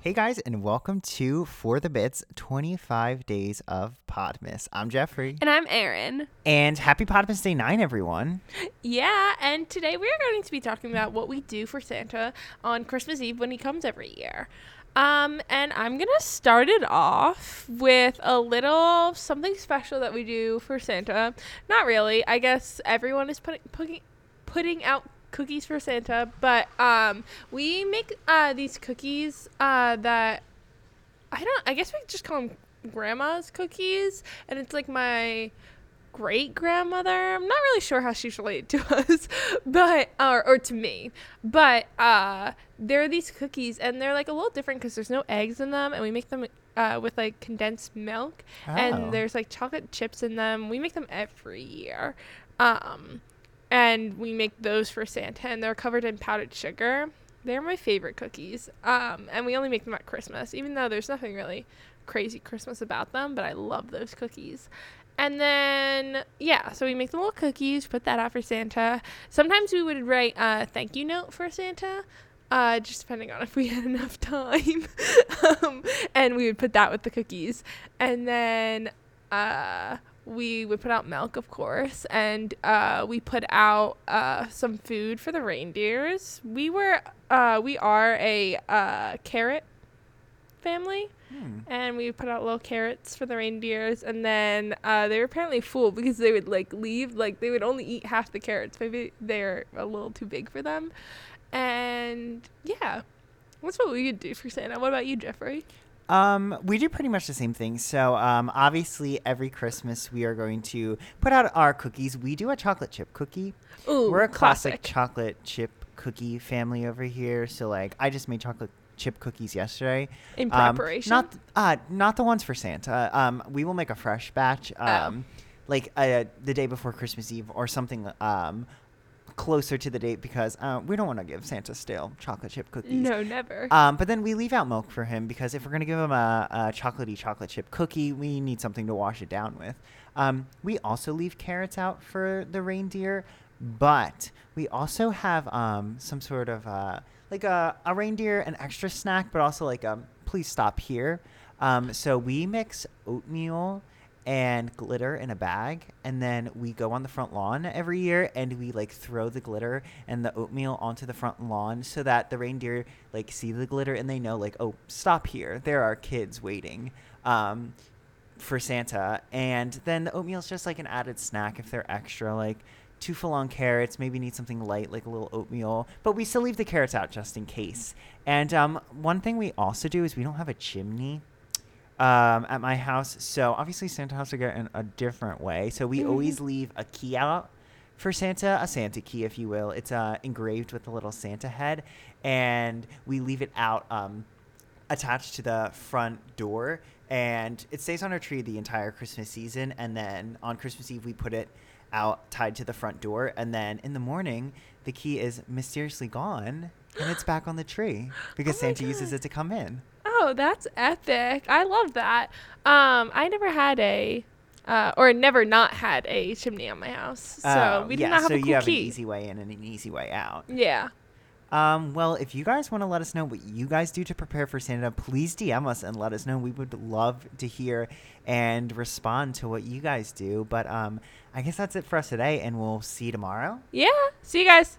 Hey guys, and welcome to For the Bits 25 Days of Podmas. I'm Jeffrey. And I'm Erin. And happy Podmas Day 9, everyone. Yeah, and today we are going to be talking about what we do for Santa on Christmas Eve when he comes every year. Um, and I'm going to start it off with a little something special that we do for Santa. Not really. I guess everyone is putting, putting, putting out cookies for Santa, but um, we make uh, these cookies uh, that I don't. I guess we just call them grandma's cookies, and it's like my great grandmother. I'm not really sure how she's related to us, but or, or to me, but uh, they're these cookies, and they're like a little different because there's no eggs in them, and we make them. Uh, with like condensed milk Oh. and there's like chocolate chips in them we make them every year um, and we make those for Santa, and they're covered in powdered sugar. They're my favorite cookies, um, and we only make them at Christmas, even though there's nothing really crazy Christmas about them. But I love those cookies. And then yeah, so we make the little cookies, put that out for Santa. Sometimes we would write a thank you note for Santa. Uh, just depending on if we had enough time, um, and we would put that with the cookies, and then uh, we would put out milk, of course, and uh, we put out uh, some food for the reindeers. We were, uh, we are a uh, carrot family, Hmm. and we put out little carrots for the reindeers. And then uh, they were apparently full because they would like leave, like they would only eat half the carrots. Maybe they're a little too big for them. And yeah, that's what we would do for Santa. What about you, Jeffrey? Um, we do pretty much the same thing. So, um, obviously, every Christmas we are going to put out our cookies. We do a chocolate chip cookie. Ooh, We're a classic, chocolate chip cookie family over here. So, like, I just made chocolate chip cookies yesterday. in Um, preparation. not uh, not the ones for Santa. Um, we will make a fresh batch. Oh. Um, like uh, the day before Christmas Eve or something. Um, closer to the date because uh, we don't want to give Santa stale chocolate chip cookies. no, never. Um, but then we leave out milk for him because if we're gonna give him a, a chocolatey chocolate chip cookie, we need something to wash it down with. Um, we also leave carrots out for the reindeer, but we also have um, some sort of uh, like a, a reindeer an extra snack, but also like a please stop here. Um, so we mix oatmeal and glitter in a bag and then we go on the front lawn every year and we like throw the glitter and the oatmeal onto the front lawn so that the reindeer like see the glitter and they know like oh stop here. There are kids waiting um, for santa. And then the oatmeal is just like an added snack if they're extra like two full on carrots maybe need something light like a little oatmeal. But we still leave the carrots out just in case. And um, one thing we also do is we don't have a chimney um, at my house. So obviously Santa has to get in a different way. So we Mhm. always leave a key out for Santa, a Santa key, if you will. It's uh, engraved with a little Santa head, and we leave it out um, attached to the front door, and it stays on our tree the entire Christmas season. And then on Christmas Eve, we put it out tied to the front door, and then in the morning, the key is mysteriously gone. And it's back on the tree because Oh Santa uses it to come in. Oh, that's epic. I love that. Um, I never had a, uh, or never not had a chimney on my house. So Oh, we did yeah, not have so a cool you have key. an easy way in and an easy way out. yeah. Um, well, if you guys want to let us know what you guys do to prepare for Santa, please DM us and let us know. We would love to hear and respond to what you guys do. But um, I guess that's it for us today, and we'll see you tomorrow. Yeah. See you guys.